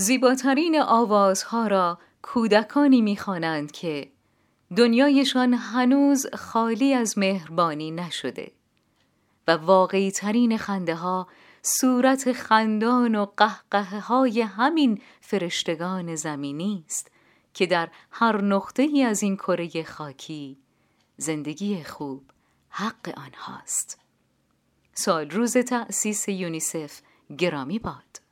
زیباترین آوازها را کودکانی می‌خوانند که دنیایشان هنوز خالی از مهربانی نشده و واقعی ترین خنده ها صورت خندان و قهقه های همین فرشتگان زمینی است که در هر نقطه ای از این کره خاکی زندگی خوب حق آنهاست. سال روز تأسیس یونیسف گرامی باد.